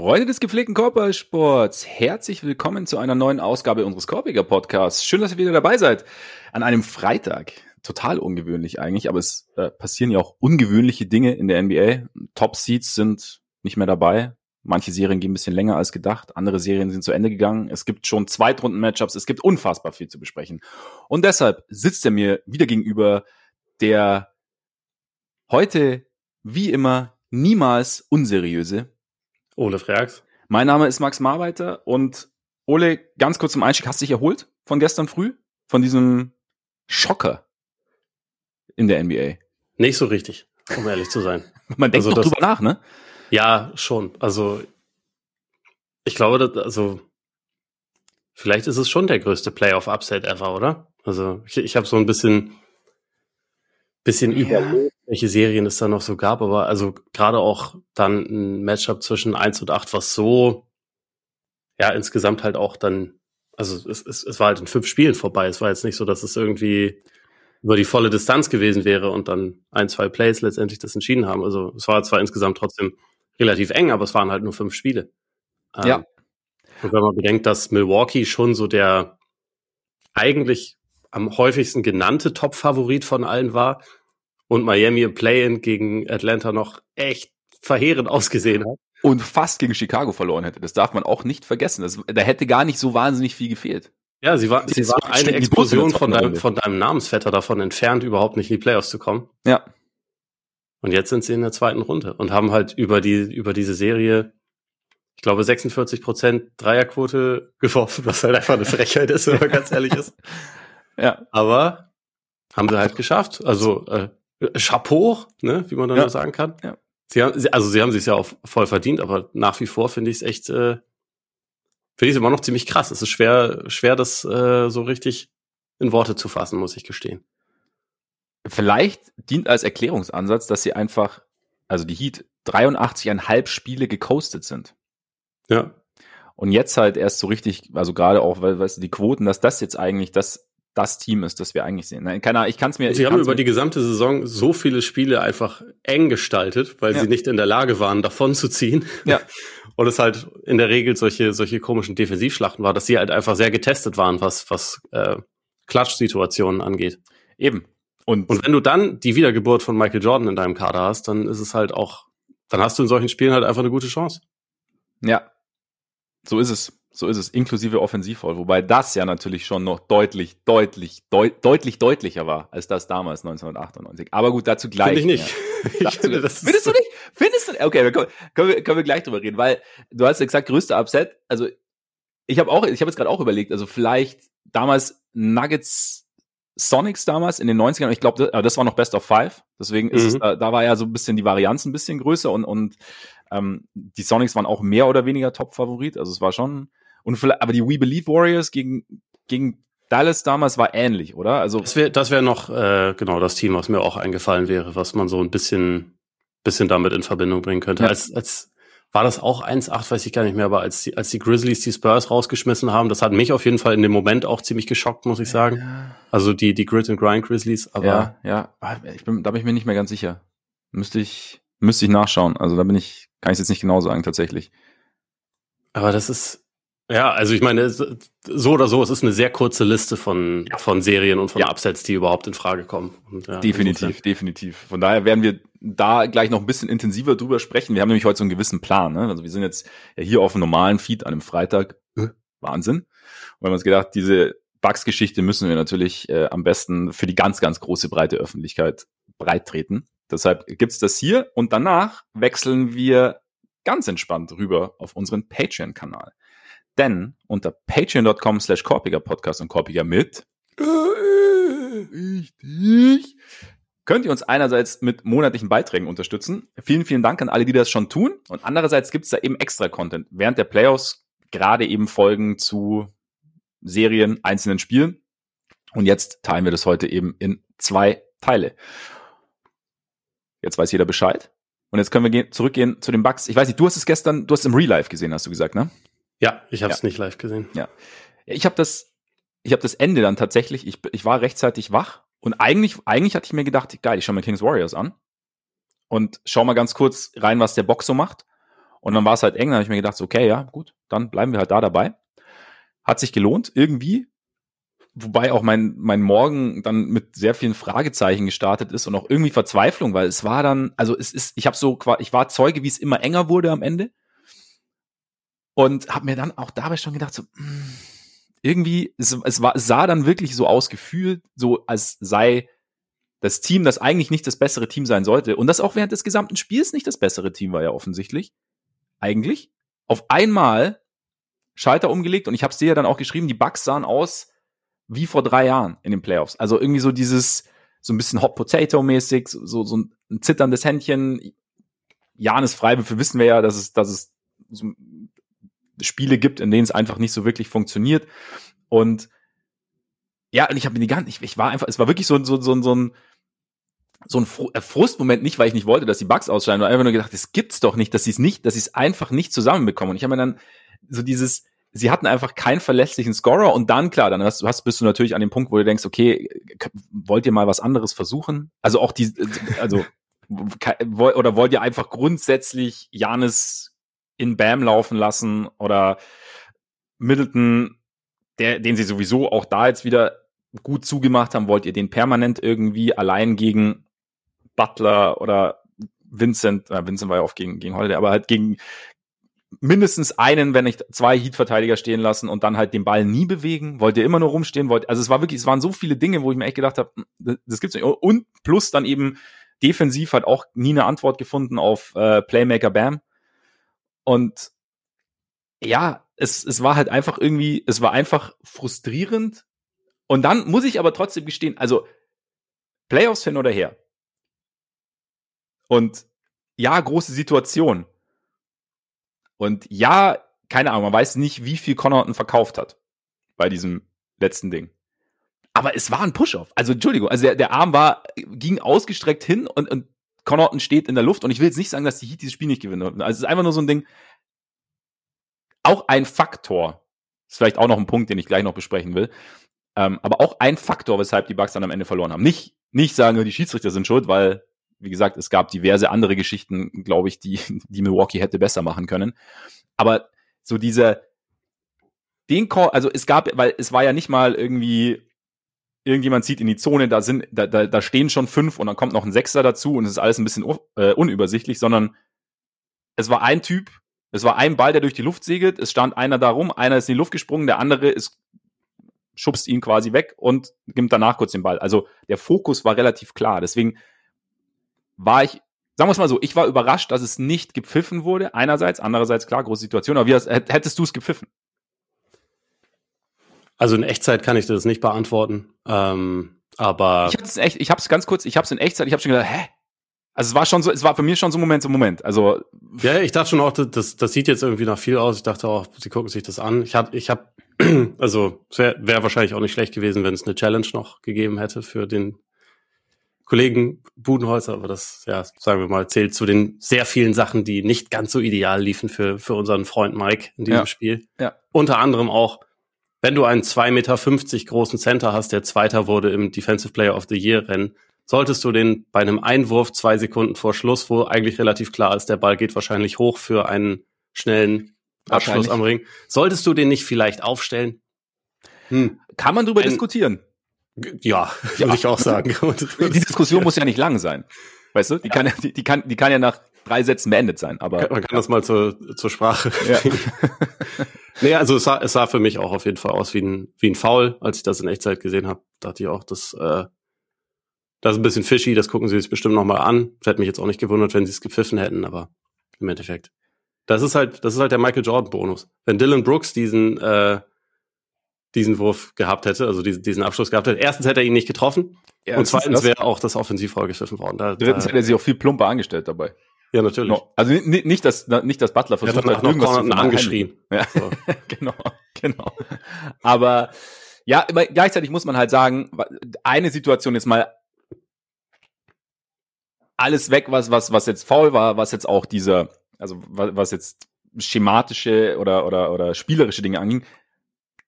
Freunde des gepflegten Körpersports, herzlich willkommen zu einer neuen Ausgabe unseres Korpiger Podcasts. Schön, dass ihr wieder dabei seid. An einem Freitag. Total ungewöhnlich eigentlich, aber es äh, passieren ja auch ungewöhnliche Dinge in der NBA. Top Seeds sind nicht mehr dabei. Manche Serien gehen ein bisschen länger als gedacht. Andere Serien sind zu Ende gegangen. Es gibt schon Zweitrunden-Matchups. Es gibt unfassbar viel zu besprechen. Und deshalb sitzt er mir wieder gegenüber, der heute, wie immer, niemals unseriöse Ole Freaks. Mein Name ist Max Marbeiter und Ole, ganz kurz zum Einstieg, hast du dich erholt von gestern früh? Von diesem Schocker in der NBA? Nicht so richtig, um ehrlich zu sein. Man denkt also drüber nach, ne? Ja, schon. Also ich glaube, dass, also vielleicht ist es schon der größte Playoff-Upset ever, oder? Also ich, ich habe so ein bisschen bisschen ja. überlegt, welche Serien es da noch so gab, aber also gerade auch dann ein Matchup zwischen 1 und 8, was so ja insgesamt halt auch dann, also es, es, es war halt in fünf Spielen vorbei. Es war jetzt nicht so, dass es irgendwie über die volle Distanz gewesen wäre und dann ein, zwei Plays letztendlich das entschieden haben. Also es war zwar insgesamt trotzdem relativ eng, aber es waren halt nur fünf Spiele. Ähm, ja. Und wenn man bedenkt, dass Milwaukee schon so der eigentlich am häufigsten genannte Top-Favorit von allen war und Miami im Play-In gegen Atlanta noch echt verheerend ausgesehen hat. Und fast gegen Chicago verloren hätte. Das darf man auch nicht vergessen. Das, da hätte gar nicht so wahnsinnig viel gefehlt. Ja, sie war, sie war eine Explosion von deinem, von deinem Namensvetter davon entfernt, überhaupt nicht in die Playoffs zu kommen. Ja. Und jetzt sind sie in der zweiten Runde und haben halt über die, über diese Serie, ich glaube, 46 Prozent Dreierquote geworfen, was halt einfach eine Frechheit ist, wenn man ganz ehrlich ist. Ja. Aber haben sie halt geschafft. Also äh, Chapeau, ne, wie man dann ja. sagen kann. Ja. Sie haben, also sie haben sich ja auch voll verdient, aber nach wie vor finde ich es echt, äh, finde ich es immer noch ziemlich krass. Es ist schwer, schwer, das äh, so richtig in Worte zu fassen, muss ich gestehen. Vielleicht dient als Erklärungsansatz, dass sie einfach, also die Heat 83,5 Spiele gecoastet sind. Ja. Und jetzt halt erst so richtig, also gerade auch, weil, weißt du, die Quoten, dass das jetzt eigentlich das das Team ist, das wir eigentlich sehen. Keine ich kann es mir. Sie haben über die gesamte Saison so viele Spiele einfach eng gestaltet, weil ja. sie nicht in der Lage waren, davon zu ziehen. Ja. Und es halt in der Regel solche solche komischen Defensivschlachten war, dass sie halt einfach sehr getestet waren, was was äh, Klatsch-Situationen angeht. Eben. Und, und wenn du dann die Wiedergeburt von Michael Jordan in deinem Kader hast, dann ist es halt auch, dann hast du in solchen Spielen halt einfach eine gute Chance. Ja, so ist es. So ist es, inklusive Offensivfoul, wobei das ja natürlich schon noch deutlich, deutlich, deut deutlich deutlicher war, als das damals 1998. Aber gut, dazu gleich. Finde ich nicht. Ja. ich finde, das Findest du nicht? Findest du nicht? Okay, können, können, wir, können wir gleich drüber reden, weil du hast ja gesagt, größte Upset. Also ich habe auch, ich habe jetzt gerade auch überlegt, also vielleicht damals Nuggets Sonics damals in den 90ern, ich glaube, das, das war noch Best of Five, deswegen ist mhm. es, da, da war ja so ein bisschen die Varianz ein bisschen größer und, und ähm, die Sonics waren auch mehr oder weniger Top-Favorit, also es war schon, und vielleicht, aber die We Believe Warriors gegen, gegen Dallas damals war ähnlich, oder? Also das wäre das wär noch äh, genau das Team, was mir auch eingefallen wäre, was man so ein bisschen, bisschen damit in Verbindung bringen könnte. Ja. Als, als war das auch 1-8, weiß ich gar nicht mehr, aber als die, als die Grizzlies die Spurs rausgeschmissen haben, das hat mich auf jeden Fall in dem Moment auch ziemlich geschockt, muss ich sagen. Ja. Also die, die Grit and Grind Grizzlies, aber. Ja, ja. Ah, ich bin, da bin ich mir nicht mehr ganz sicher. Müsste ich, müsste ich nachschauen. Also da bin ich, kann ich jetzt nicht genau sagen, tatsächlich. Aber das ist, ja, also ich meine, so oder so, es ist eine sehr kurze Liste von, ja. von Serien und von ja. Upsets, die überhaupt in Frage kommen. Und, ja, definitiv, definitiv. Von daher werden wir da gleich noch ein bisschen intensiver drüber sprechen. Wir haben nämlich heute so einen gewissen Plan. Ne? Also wir sind jetzt hier auf einem normalen Feed an einem Freitag. Wahnsinn. Und wir haben uns gedacht, diese Bugs-Geschichte müssen wir natürlich äh, am besten für die ganz, ganz große breite Öffentlichkeit breit treten. Deshalb gibt's das hier und danach wechseln wir ganz entspannt rüber auf unseren Patreon-Kanal. Denn unter patreon.com slash korpiger Podcast und korpiger mit richtig, könnt ihr uns einerseits mit monatlichen Beiträgen unterstützen. Vielen, vielen Dank an alle, die das schon tun. Und andererseits gibt es da eben extra Content. Während der Playoffs gerade eben Folgen zu Serien, einzelnen Spielen. Und jetzt teilen wir das heute eben in zwei Teile. Jetzt weiß jeder Bescheid. Und jetzt können wir gehen, zurückgehen zu den Bugs. Ich weiß nicht, du hast es gestern, du hast es im Real Life gesehen, hast du gesagt, ne? Ja, ich habe es ja. nicht live gesehen. Ja, ich habe das, ich habe das Ende dann tatsächlich. Ich, ich war rechtzeitig wach und eigentlich, eigentlich hatte ich mir gedacht, geil, ich schaue mir Kings Warriors an und schau mal ganz kurz rein, was der Box so macht. Und dann war es halt eng, dann habe ich mir gedacht, okay, ja, gut, dann bleiben wir halt da dabei. Hat sich gelohnt, irgendwie. Wobei auch mein, mein Morgen dann mit sehr vielen Fragezeichen gestartet ist und auch irgendwie Verzweiflung, weil es war dann, also es ist, ich habe so, ich war Zeuge, wie es immer enger wurde am Ende. Und habe mir dann auch dabei schon gedacht, so, mh, hm, irgendwie, es, es, war, es sah dann wirklich so ausgefühlt, so als sei das Team, das eigentlich nicht das bessere Team sein sollte, und das auch während des gesamten Spiels nicht das bessere Team war ja offensichtlich, eigentlich, auf einmal Schalter umgelegt und ich habe es dir ja dann auch geschrieben, die Bugs sahen aus wie vor drei Jahren in den Playoffs. Also irgendwie so dieses, so ein bisschen Hot Potato mäßig, so, so ein zitterndes Händchen. Janis Freiwürfe wissen wir ja, dass es, dass es so Spiele gibt, in denen es einfach nicht so wirklich funktioniert. Und ja, und ich habe mir die ganze, ich, ich war einfach, es war wirklich so, so, so, so ein, so ein äh, Frustmoment nicht, weil ich nicht wollte, dass die Bugs ausscheiden, sondern einfach nur gedacht, das gibt's doch nicht, dass sie es nicht, dass sie es einfach nicht zusammenbekommen. Und ich habe mir dann so dieses, sie hatten einfach keinen verlässlichen Scorer und dann klar, dann hast, hast bist du natürlich an dem Punkt, wo du denkst, okay, wollt ihr mal was anderes versuchen? Also auch die, also oder wollt ihr einfach grundsätzlich Janis in Bam laufen lassen oder Middleton, der, den sie sowieso auch da jetzt wieder gut zugemacht haben, wollt ihr den permanent irgendwie allein gegen Butler oder Vincent, äh, Vincent war ja oft gegen, gegen Holiday, aber halt gegen mindestens einen, wenn nicht zwei Heat-Verteidiger stehen lassen und dann halt den Ball nie bewegen, wollt ihr immer nur rumstehen, wollt, also es war wirklich, es waren so viele Dinge, wo ich mir echt gedacht habe, hm, das gibt's nicht. Und plus dann eben defensiv hat auch nie eine Antwort gefunden auf äh, Playmaker Bam. Und ja, es, es war halt einfach irgendwie, es war einfach frustrierend. Und dann muss ich aber trotzdem gestehen, also Playoffs hin oder her. Und ja, große Situation. Und ja, keine Ahnung, man weiß nicht, wie viel Connaughton verkauft hat bei diesem letzten Ding. Aber es war ein Push-Off. Also, Entschuldigung, also der, der Arm war, ging ausgestreckt hin und, und Connaughton steht in der Luft und ich will jetzt nicht sagen, dass die Heat dieses Spiel nicht gewinnen. Also es ist einfach nur so ein Ding. Auch ein Faktor. Ist vielleicht auch noch ein Punkt, den ich gleich noch besprechen will. Ähm, aber auch ein Faktor, weshalb die Bucks dann am Ende verloren haben. Nicht, nicht sagen, die Schiedsrichter sind schuld, weil, wie gesagt, es gab diverse andere Geschichten, glaube ich, die, die Milwaukee hätte besser machen können. Aber so diese, den Call, also es gab, weil es war ja nicht mal irgendwie irgendjemand zieht in die Zone, da sind, da, da, da stehen schon fünf und dann kommt noch ein Sechser dazu und es ist alles ein bisschen uh, unübersichtlich, sondern es war ein Typ, es war ein Ball, der durch die Luft segelt, es stand einer da rum, einer ist in die Luft gesprungen, der andere ist, schubst ihn quasi weg und gibt danach kurz den Ball. Also der Fokus war relativ klar. Deswegen war ich, sagen wir es mal so, ich war überrascht, dass es nicht gepfiffen wurde. Einerseits, andererseits klar, große Situation. Aber wie hättest du es gepfiffen? Also in Echtzeit kann ich das nicht beantworten. Ähm, aber ich habe es echt, ich habe es ganz kurz, ich habe es in Echtzeit, ich habe schon gedacht, hä? Also es war schon so, es war für mich schon so ein Moment, so ein Moment. Also ja, ich dachte schon auch, das, das sieht jetzt irgendwie nach viel aus. Ich dachte auch, sie gucken sich das an. Ich habe, ich habe, also wäre wär wahrscheinlich auch nicht schlecht gewesen, wenn es eine Challenge noch gegeben hätte für den Kollegen Budenholzer, aber das, ja, sagen wir mal, zählt zu den sehr vielen Sachen, die nicht ganz so ideal liefen für, für unseren Freund Mike in diesem ja. Spiel. Ja. Unter anderem auch wenn du einen 2,50 Meter großen Center hast, der Zweiter wurde im Defensive Player of the Year Rennen, solltest du den bei einem Einwurf zwei Sekunden vor Schluss, wo eigentlich relativ klar ist, der Ball geht wahrscheinlich hoch für einen schnellen Abschluss am Ring, solltest du den nicht vielleicht aufstellen? Hm. Kann man drüber Ein, diskutieren? Ja, würde ja. ich auch sagen. Die Diskussion muss ja nicht lang sein. Weißt du, die, ja. kann, die, die, kann, die kann ja nach drei Sätzen beendet sein. Aber man kann das mal zur, zur Sprache bringen. Ja. nee, also es sah, es sah für mich auch auf jeden Fall aus wie ein, wie ein Foul, als ich das in Echtzeit gesehen habe. Dachte ich auch, das, äh, das ist ein bisschen fishy, das gucken sie sich bestimmt nochmal an. Das hätte mich jetzt auch nicht gewundert, wenn sie es gepfiffen hätten, aber im Endeffekt. Das ist halt, das ist halt der Michael Jordan-Bonus. Wenn Dylan Brooks diesen, äh, diesen Wurf gehabt hätte, also diesen, diesen Abschluss gehabt hätte, erstens hätte er ihn nicht getroffen ja, und zweitens wäre auch das Offensivfoul gepfiffen worden. Da, Drittens da, hätte er sich auch viel plumper angestellt dabei. Ja, natürlich. No. Also nicht, dass, nicht, dass Butler versucht hat, irgendwas zu angeschrien. Ja, so. genau, genau. Aber ja, aber gleichzeitig muss man halt sagen, eine Situation ist mal alles weg, was, was, was jetzt faul war, was jetzt auch dieser, also was jetzt schematische oder, oder, oder spielerische Dinge anging.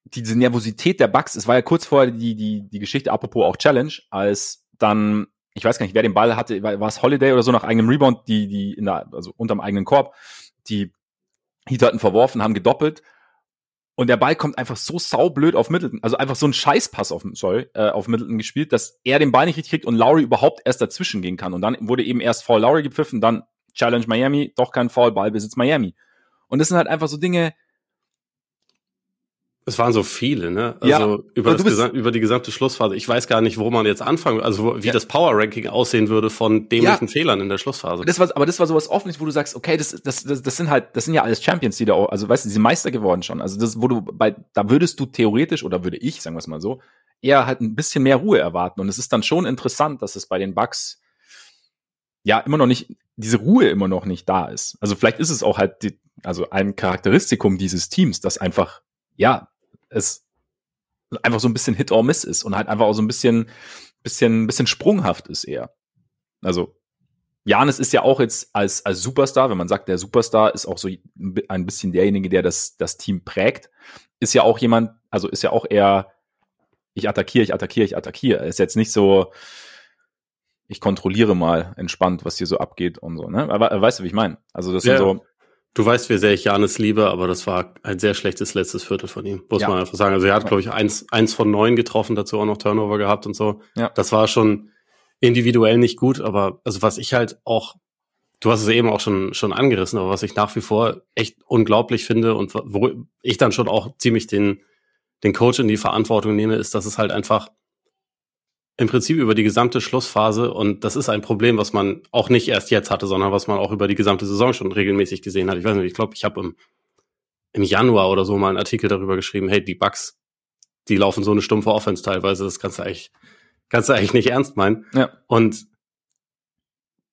Diese Nervosität der Bugs, es war ja kurz vorher die, die, die Geschichte, apropos auch Challenge, als dann ich weiß gar nicht, wer den Ball hatte, war, war es Holiday oder so nach eigenem Rebound, die, die in der, also unterm eigenen Korb, die Heat hatten verworfen, haben gedoppelt und der Ball kommt einfach so saublöd auf Middleton, also einfach so ein Scheißpass auf, sorry, äh, auf Middleton gespielt, dass er den Ball nicht richtig kriegt und Lowry überhaupt erst dazwischen gehen kann. Und dann wurde eben erst Foul Lowry gepfiffen, dann Challenge Miami, doch kein Foul, Ballbesitz Miami. Und das sind halt einfach so Dinge, es waren so viele, ne? Also ja, über, das über die gesamte Schlussphase. Ich weiß gar nicht, wo man jetzt anfangen, also wie ja. das Power Ranking aussehen würde von dämlichen ja. Fehlern in der Schlussphase. Das war, aber das war sowas offenes, wo du sagst, okay, das, das, das, das sind halt, das sind ja alles Champions, die da, auch, also weißt du, die sind Meister geworden schon. Also das, wo du bei, da würdest du theoretisch oder würde ich, sagen wir es mal so, eher halt ein bisschen mehr Ruhe erwarten. Und es ist dann schon interessant, dass es bei den Bugs ja immer noch nicht, diese Ruhe immer noch nicht da ist. Also vielleicht ist es auch halt die, also ein Charakteristikum dieses Teams, das einfach ja, es einfach so ein bisschen Hit or Miss ist und halt einfach auch so ein bisschen, bisschen, bisschen sprunghaft ist eher. Also, Janis ist ja auch jetzt als, als Superstar, wenn man sagt, der Superstar ist auch so ein bisschen derjenige, der das, das Team prägt, ist ja auch jemand, also ist ja auch eher, ich attackiere, ich attackiere, ich attackiere. Ist jetzt nicht so, ich kontrolliere mal entspannt, was hier so abgeht und so, ne? Aber weißt du, wie ich meine? Also das ja. sind so, Du weißt, wie sehr ich Janis liebe, aber das war ein sehr schlechtes letztes Viertel von ihm, muss ja. man einfach sagen. Also er hat, glaube ich, eins, eins von neun getroffen, dazu auch noch Turnover gehabt und so. Ja. Das war schon individuell nicht gut, aber also was ich halt auch, du hast es eben auch schon, schon angerissen, aber was ich nach wie vor echt unglaublich finde und wo ich dann schon auch ziemlich den, den Coach in die Verantwortung nehme, ist, dass es halt einfach im Prinzip über die gesamte Schlussphase und das ist ein Problem, was man auch nicht erst jetzt hatte, sondern was man auch über die gesamte Saison schon regelmäßig gesehen hat. Ich weiß nicht, ich glaube, ich habe im, im Januar oder so mal einen Artikel darüber geschrieben, hey, die Bugs, die laufen so eine stumpfe Offense teilweise, das kannst du eigentlich, kannst du eigentlich nicht ernst meinen. Ja. Und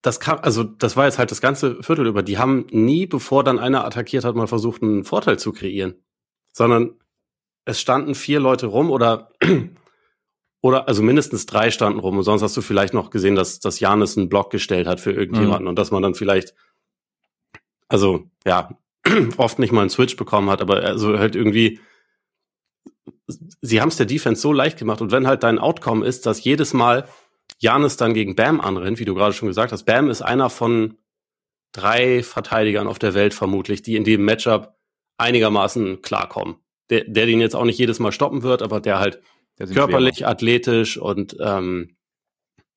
das kam, also das war jetzt halt das ganze Viertel über. Die haben nie, bevor dann einer attackiert hat, mal versucht, einen Vorteil zu kreieren, sondern es standen vier Leute rum oder oder also mindestens drei standen rum und sonst hast du vielleicht noch gesehen, dass, dass Janis einen Block gestellt hat für irgendjemanden mhm. und dass man dann vielleicht, also ja, oft nicht mal einen Switch bekommen hat, aber also halt irgendwie, sie haben es der Defense so leicht gemacht und wenn halt dein Outcome ist, dass jedes Mal Janis dann gegen Bam anrennt, wie du gerade schon gesagt hast, Bam ist einer von drei Verteidigern auf der Welt vermutlich, die in dem Matchup einigermaßen klarkommen. Der, der den jetzt auch nicht jedes Mal stoppen wird, aber der halt körperlich, schwerer. athletisch und ähm,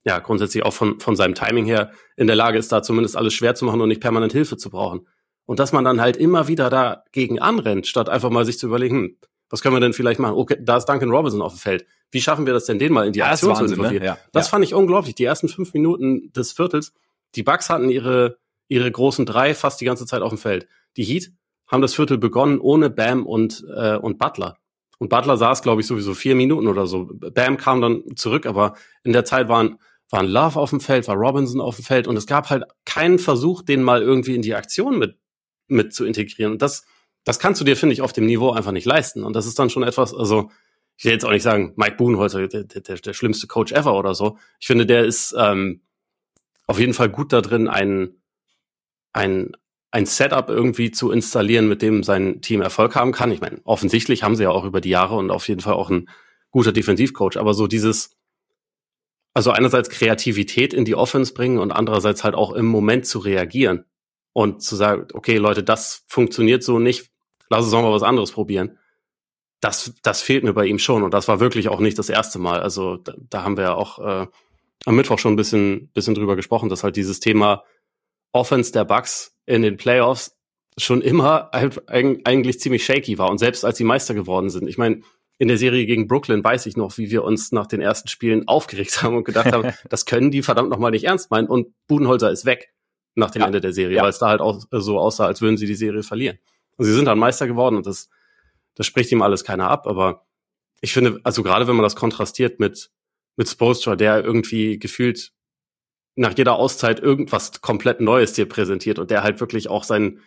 ja, grundsätzlich auch von, von seinem Timing her in der Lage ist, da zumindest alles schwer zu machen und nicht permanent Hilfe zu brauchen. Und dass man dann halt immer wieder dagegen anrennt, statt einfach mal sich zu überlegen, hm, was können wir denn vielleicht machen? Okay, da ist Duncan Robinson auf dem Feld. Wie schaffen wir das denn, den mal in die Aktion Wahnsinn, zu involvieren? Ne? Ja, das ja. fand ich unglaublich. Die ersten fünf Minuten des Viertels, die Bucks hatten ihre, ihre großen drei fast die ganze Zeit auf dem Feld. Die Heat haben das Viertel begonnen ohne Bam und, äh, und Butler. Und Butler saß, glaube ich, sowieso vier Minuten oder so. Bam kam dann zurück, aber in der Zeit waren, waren Love auf dem Feld, war Robinson auf dem Feld und es gab halt keinen Versuch, den mal irgendwie in die Aktion mit, mit zu integrieren. Und das, das kannst du dir, finde ich, auf dem Niveau einfach nicht leisten. Und das ist dann schon etwas, also ich will jetzt auch nicht sagen, Mike Budenholzer, der, der, der schlimmste Coach ever oder so. Ich finde, der ist ähm, auf jeden Fall gut da drin, ein, ein, ein Setup irgendwie zu installieren, mit dem sein Team Erfolg haben kann. Ich meine, offensichtlich haben sie ja auch über die Jahre und auf jeden Fall auch ein guter Defensivcoach, aber so dieses, also einerseits Kreativität in die Offense bringen und andererseits halt auch im Moment zu reagieren und zu sagen, okay, Leute, das funktioniert so nicht, lass uns mal was anderes probieren. Das, das fehlt mir bei ihm schon und das war wirklich auch nicht das erste Mal. Also da, da haben wir ja auch äh, am Mittwoch schon ein bisschen, bisschen drüber gesprochen, dass halt dieses Thema Offense der Bucks in den Playoffs schon immer eigentlich ziemlich shaky war und selbst als sie Meister geworden sind. Ich meine, in der Serie gegen Brooklyn weiß ich noch, wie wir uns nach den ersten Spielen aufgeregt haben und gedacht haben, das können die verdammt nochmal nicht ernst meinen und Budenholzer ist weg nach dem ja. Ende der Serie, ja. weil es da halt auch so aussah, als würden sie die Serie verlieren. Und sie sind dann Meister geworden und das, das spricht ihm alles keiner ab, aber ich finde, also gerade wenn man das kontrastiert mit, mit Spolstra, der irgendwie gefühlt nach jeder Auszeit irgendwas komplett Neues dir präsentiert und der halt wirklich auch sein,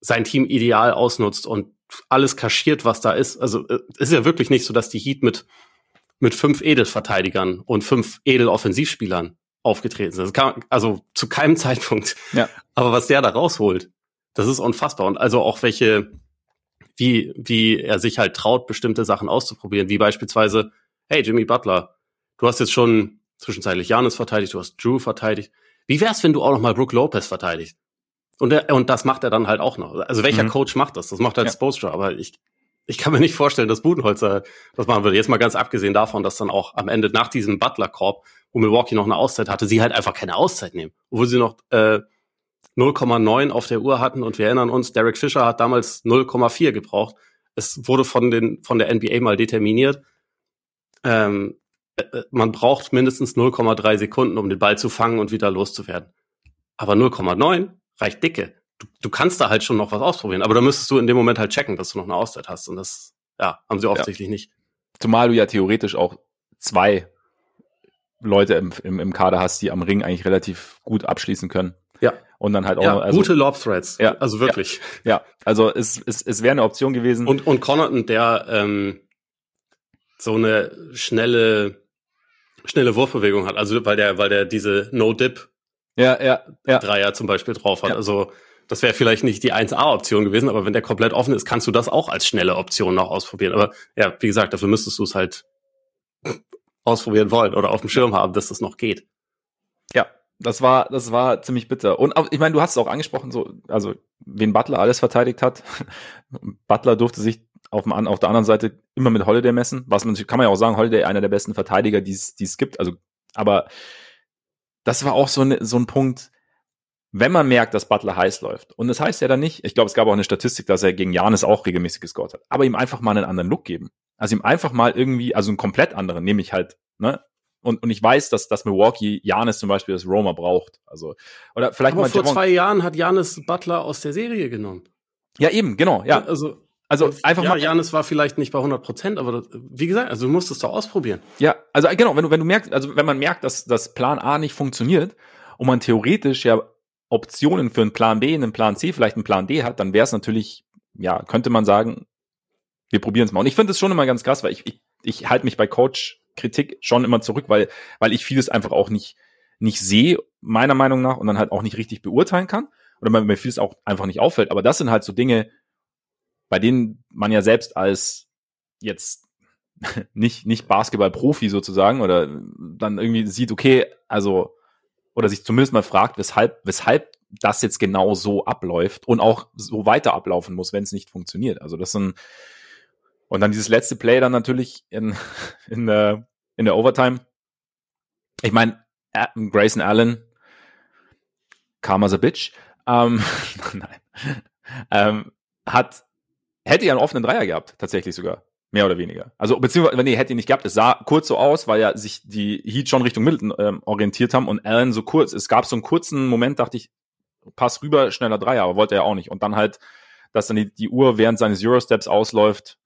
sein Team ideal ausnutzt und alles kaschiert, was da ist. Also äh, es ist ja wirklich nicht so, dass die Heat mit, mit fünf Edelverteidigern und fünf Edeloffensivspielern aufgetreten sind. Kann, also zu keinem Zeitpunkt. Ja. Aber was der da rausholt, das ist unfassbar. Und also auch welche, wie, wie er sich halt traut, bestimmte Sachen auszuprobieren, wie beispielsweise, hey, Jimmy Butler, du hast jetzt schon zwischenzeitlich Janis verteidigt, du hast Drew verteidigt. Wie wär's, wenn du auch noch mal Brook Lopez verteidigst? Und, er, und das macht er dann halt auch noch. Also welcher mhm. Coach macht das? Das macht halt ja. Spoelstra, aber ich, ich kann mir nicht vorstellen, dass Budenholzer das machen würde. Jetzt mal ganz abgesehen davon, dass dann auch am Ende nach diesem Butler-Korb, wo Milwaukee noch eine Auszeit hatte, sie halt einfach keine Auszeit nehmen. Obwohl sie noch äh, 0,9 auf der Uhr hatten und wir erinnern uns, Derek Fisher hat damals 0,4 gebraucht. Es wurde von, den, von der NBA mal determiniert. Ähm, äh, äh, man braucht mindestens 0,3 Sekunden, um den Ball zu fangen und wieder loszuwerden. Aber 0,9 reicht dicke du, du kannst da halt schon noch was ausprobieren, aber da müsstest du in dem Moment halt checken, dass du noch eine Auszeit hast. Und das, ja, haben sie offensichtlich ja. nicht. Zumal du ja theoretisch auch zwei Leute im, im, im Kader hast, die am Ring eigentlich relativ gut abschließen können. Ja. Und dann halt auch ja, noch, also, gute Lob Threads. Ja, also wirklich. Ja, ja. also es, es, es wäre eine Option gewesen. Und, und Connaughton, der ähm, so eine schnelle, schnelle Wurfbewegung hat. Also weil der, weil der diese No-Dip ja, ja, ja. Dreier zum Beispiel drauf hat. Ja. Also das wäre vielleicht nicht die 1A-Option gewesen, aber wenn der komplett offen ist, kannst du das auch als schnelle Option noch ausprobieren. Aber ja, wie gesagt, dafür müsstest du es halt ausprobieren wollen oder auf dem Schirm haben, dass das noch geht. Ja, das war, das war ziemlich bitter. Und ich meine, du hast es auch angesprochen, so, also wen Butler alles verteidigt hat. Butler durfte sich auf, dem, auf der anderen Seite immer mit Holiday messen. Was man kann man ja auch sagen, Holiday einer der besten Verteidiger, die es gibt. Also, aber das war auch so, ne, so ein Punkt, wenn man merkt, dass Butler heiß läuft. Und das heißt ja dann nicht, ich glaube, es gab auch eine Statistik, dass er gegen Janis auch regelmäßig gescored hat, aber ihm einfach mal einen anderen Look geben. Also ihm einfach mal irgendwie, also einen komplett anderen, nämlich halt, ne? Und, und ich weiß, dass, dass Milwaukee Janis zum Beispiel das Roma braucht. Also, oder vielleicht aber mal vor zwei Jahren hat Janis Butler aus der Serie genommen. Ja, eben, genau, ja. Also, also einfach ja, mal. Janis war vielleicht nicht bei 100 Prozent, aber das, wie gesagt, also du musst es doch ausprobieren. Ja, also genau, wenn du, wenn du merkst, also wenn man merkt, dass das Plan A nicht funktioniert und man theoretisch ja Optionen für einen Plan B, einen Plan C, vielleicht einen Plan D hat, dann wäre es natürlich, ja, könnte man sagen, wir probieren es mal. Und ich finde es schon immer ganz krass, weil ich, ich, ich halte mich bei Coach-Kritik schon immer zurück, weil, weil ich vieles einfach auch nicht, nicht sehe, meiner Meinung nach, und dann halt auch nicht richtig beurteilen kann. Oder mir vieles auch einfach nicht auffällt. Aber das sind halt so Dinge, bei denen man ja selbst als jetzt nicht, nicht Basketball-Profi sozusagen oder dann irgendwie sieht, okay, also oder sich zumindest mal fragt, weshalb, weshalb das jetzt genau so abläuft und auch so weiter ablaufen muss, wenn es nicht funktioniert. Also das sind und dann dieses letzte Play dann natürlich in, in, der, in der Overtime. Ich meine, Grayson Allen, Karma a bitch, ähm, nein, ähm, hat, hätte ja einen offenen Dreier gehabt, tatsächlich sogar. Mehr oder weniger. Also, beziehungsweise, nee, hätte ihn nicht gehabt. Es sah kurz so aus, weil ja sich die Heat schon Richtung Middleton ähm, orientiert haben und Allen so kurz. Es gab so einen kurzen Moment, dachte ich, pass rüber, schneller Dreier, aber wollte er auch nicht. Und dann halt, dass dann die, die Uhr während seines Eurosteps ausläuft,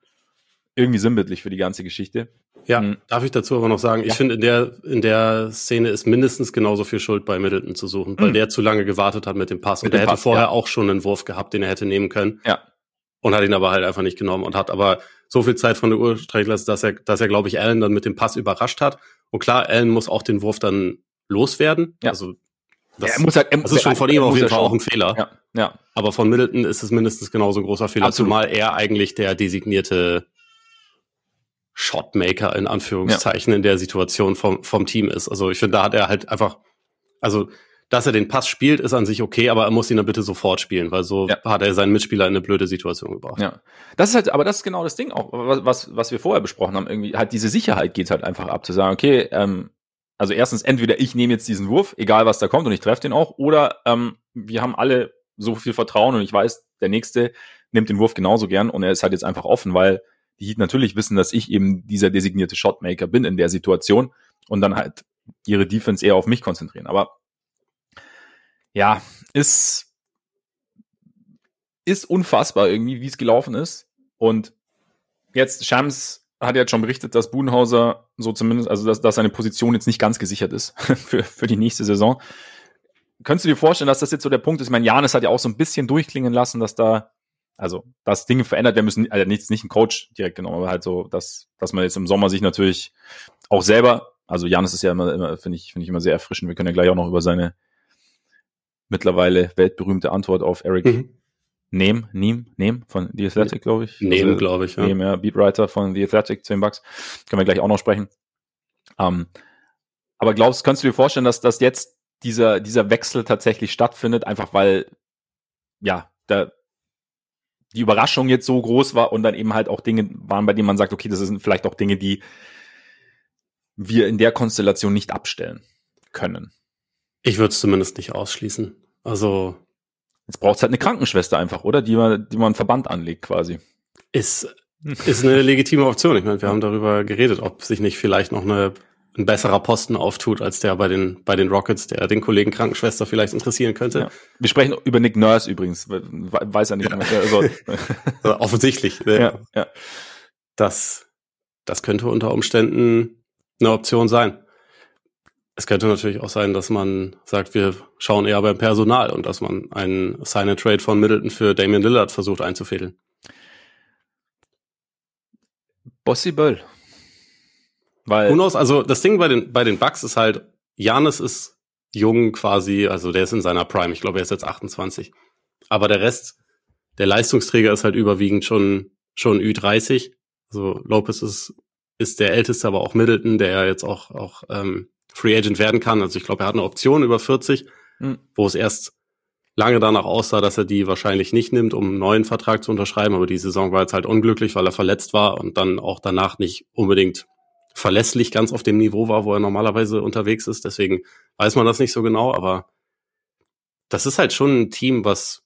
irgendwie sinnbildlich für die ganze Geschichte. Ja, mhm. darf ich dazu aber noch sagen, ja. ich finde, in der, in der Szene ist mindestens genauso viel Schuld bei Middleton zu suchen, weil mhm. der zu lange gewartet hat mit dem Pass. Mit und der hätte Pass, vorher ja. auch schon einen Wurf gehabt, den er hätte nehmen können. Ja. Und hat ihn aber halt einfach nicht genommen und hat aber so viel Zeit von der Uhr streichen lassen, dass er, dass er, glaube ich, Allen dann mit dem Pass überrascht hat. Und klar, Allen muss auch den Wurf dann loswerden. Ja. Also das, ja, er muss halt, er, das ist schon von ihm auf jeden Fall auch ein Fehler. Ja, ja. Aber von Middleton ist es mindestens genauso ein großer Fehler, Absolut. zumal er eigentlich der designierte Shotmaker in Anführungszeichen ja. in der Situation vom, vom Team ist. Also ich finde, da hat er halt einfach, also dass er den Pass spielt, ist an sich okay, aber er muss ihn dann bitte sofort spielen, weil so ja. hat er seinen Mitspieler in eine blöde Situation gebracht. Ja. Das ist halt, aber das ist genau das Ding auch, was, was wir vorher besprochen haben. Irgendwie halt diese Sicherheit geht halt einfach ab, zu sagen, okay, ähm, also erstens, entweder ich nehme jetzt diesen Wurf, egal was da kommt, und ich treffe den auch, oder ähm, wir haben alle so viel Vertrauen und ich weiß, der nächste nimmt den Wurf genauso gern und er ist halt jetzt einfach offen, weil die Heat natürlich wissen, dass ich eben dieser designierte Shotmaker bin in der Situation und dann halt ihre Defense eher auf mich konzentrieren. Aber ja, ist, ist unfassbar irgendwie, wie es gelaufen ist. Und jetzt, Shams hat jetzt schon berichtet, dass Budenhauser so zumindest, also dass, dass seine Position jetzt nicht ganz gesichert ist für, für die nächste Saison. Könntest du dir vorstellen, dass das jetzt so der Punkt ist? Ich meine, Janis hat ja auch so ein bisschen durchklingen lassen, dass da, also, dass Dinge verändert werden müssen, also nicht, nicht ein Coach direkt genommen, aber halt so, dass, dass man jetzt im Sommer sich natürlich auch selber, also Janis ist ja immer, immer finde ich, finde ich immer sehr erfrischend. Wir können ja gleich auch noch über seine mittlerweile weltberühmte Antwort auf Eric mhm. Nehm, Neem, Neem von The Athletic, glaube ich. Neem, also, glaube ich, ja. Neem, ja, Beatwriter von The Athletic, 10 Bucks. Können wir gleich auch noch sprechen. Ähm, aber glaubst, kannst du dir vorstellen, dass, dass jetzt dieser, dieser Wechsel tatsächlich stattfindet, einfach weil ja, da die Überraschung jetzt so groß war und dann eben halt auch Dinge waren, bei denen man sagt, okay, das sind vielleicht auch Dinge, die wir in der Konstellation nicht abstellen können. Ich würde es zumindest nicht ausschließen. Also Jetzt braucht es halt eine Krankenschwester einfach, oder? Die man, die man einen Verband anlegt quasi. Ist, ist eine legitime Option. Ich meine, wir haben darüber geredet, ob sich nicht vielleicht noch eine, ein besserer Posten auftut, als der bei den, bei den Rockets, der den Kollegen Krankenschwester vielleicht interessieren könnte. Ja. Wir sprechen über Nick Nurse übrigens. Weiß er nicht. Ja. Also. offensichtlich. Ne? Ja, ja. Das, das könnte unter Umständen eine Option sein. Es könnte natürlich auch sein, dass man sagt, wir schauen eher beim Personal und dass man einen Sign-and-Trade von Middleton für Damian Lillard versucht einzufädeln. Possible. Weil. Who? Also das Ding bei den, bei den Bucks ist halt, Janis ist jung quasi, also der ist in seiner Prime. Ich glaube, er ist jetzt 28. Aber der Rest, der Leistungsträger ist halt überwiegend schon, schon Ü30. Also Lopez ist, ist der älteste, aber auch Middleton, der ja jetzt auch, auch ähm, Free Agent werden kann. Also ich glaube, er hat eine Option über 40, mhm. wo es erst lange danach aussah, dass er die wahrscheinlich nicht nimmt, um einen neuen Vertrag zu unterschreiben. Aber die Saison war jetzt halt unglücklich, weil er verletzt war und dann auch danach nicht unbedingt verlässlich ganz auf dem Niveau war, wo er normalerweise unterwegs ist. Deswegen weiß man das nicht so genau, aber das ist halt schon ein Team, was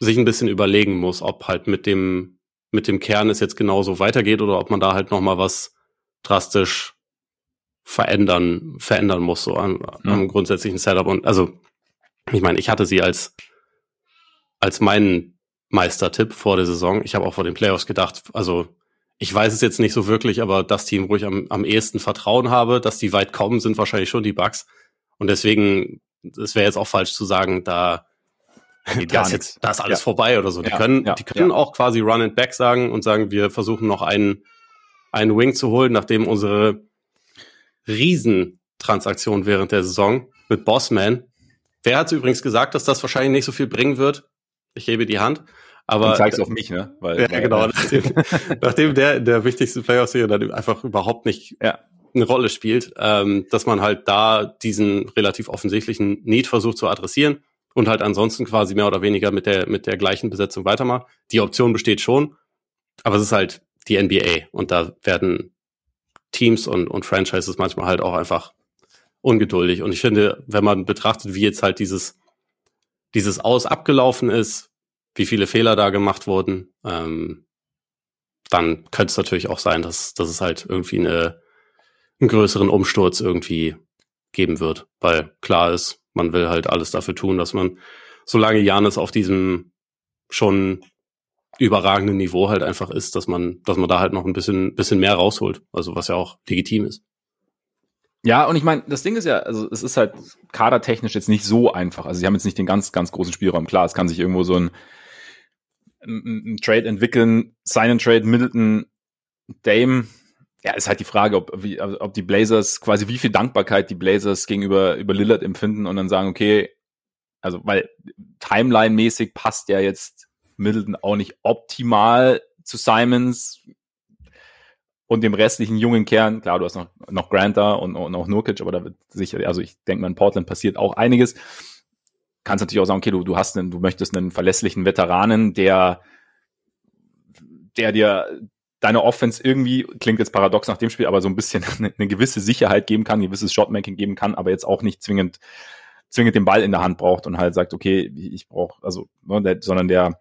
sich ein bisschen überlegen muss, ob halt mit dem mit dem Kern es jetzt genauso weitergeht oder ob man da halt noch mal was drastisch verändern, verändern muss, so am, ja. am grundsätzlichen Setup. Und also, ich meine, ich hatte sie als, als meinen Meistertipp vor der Saison. Ich habe auch vor den Playoffs gedacht, also ich weiß es jetzt nicht so wirklich, aber das Team, wo ich am, am ehesten Vertrauen habe, dass die weit kommen, sind wahrscheinlich schon die Bugs. Und deswegen, es wäre jetzt auch falsch zu sagen, da, da ist, jetzt, da ist alles ja. vorbei oder so. Die ja, können, ja, die können auch quasi Run and Back sagen und sagen, wir versuchen noch einen, einen Wing zu holen, nachdem unsere Riesentransaktion während der Saison mit Bossman. Wer hat übrigens gesagt, dass das wahrscheinlich nicht so viel bringen wird? Ich hebe die Hand. Aber zeig's auf mich, ne? Weil, ja, genau. Nachdem, nachdem der der wichtigste Playoff-Serie dann einfach überhaupt nicht ja. eine Rolle spielt, ähm, dass man halt da diesen relativ offensichtlichen Need versucht zu adressieren und halt ansonsten quasi mehr oder weniger mit der mit der gleichen Besetzung weitermacht. Die Option besteht schon, aber es ist halt die NBA und da werden Teams und, und Franchises manchmal halt auch einfach ungeduldig. Und ich finde, wenn man betrachtet, wie jetzt halt dieses, dieses Aus abgelaufen ist, wie viele Fehler da gemacht wurden, ähm, dann könnte es natürlich auch sein, dass, dass es halt irgendwie eine, einen größeren Umsturz irgendwie geben wird. Weil klar ist, man will halt alles dafür tun, dass man, solange Janis auf diesem schon überragenden Niveau halt einfach ist, dass man, dass man da halt noch ein bisschen, bisschen mehr rausholt. Also was ja auch legitim ist. Ja, und ich meine, das Ding ist ja, also es ist halt kadertechnisch jetzt nicht so einfach. Also sie haben jetzt nicht den ganz, ganz großen Spielraum. Klar, es kann sich irgendwo so ein, ein, ein Trade entwickeln, Sign and Trade, Middleton, Dame. Ja, ist halt die Frage, ob, wie, ob die Blazers, quasi wie viel Dankbarkeit die Blazers gegenüber über Lillard empfinden und dann sagen, okay, also weil Timeline-mäßig passt ja jetzt Middleton auch nicht optimal zu Simons und dem restlichen jungen Kern. Klar, du hast noch, noch Grant da und, und auch Nurkic, aber da wird sicher, also ich denke mal, in Portland passiert auch einiges. Kannst natürlich auch sagen, okay, du, du hast einen, du möchtest einen verlässlichen Veteranen, der, der dir deine Offense irgendwie, klingt jetzt paradox nach dem Spiel, aber so ein bisschen eine, eine gewisse Sicherheit geben kann, ein gewisses Shotmaking geben kann, aber jetzt auch nicht zwingend, zwingend den Ball in der Hand braucht und halt sagt, okay, ich brauche, also, ne, der, sondern der,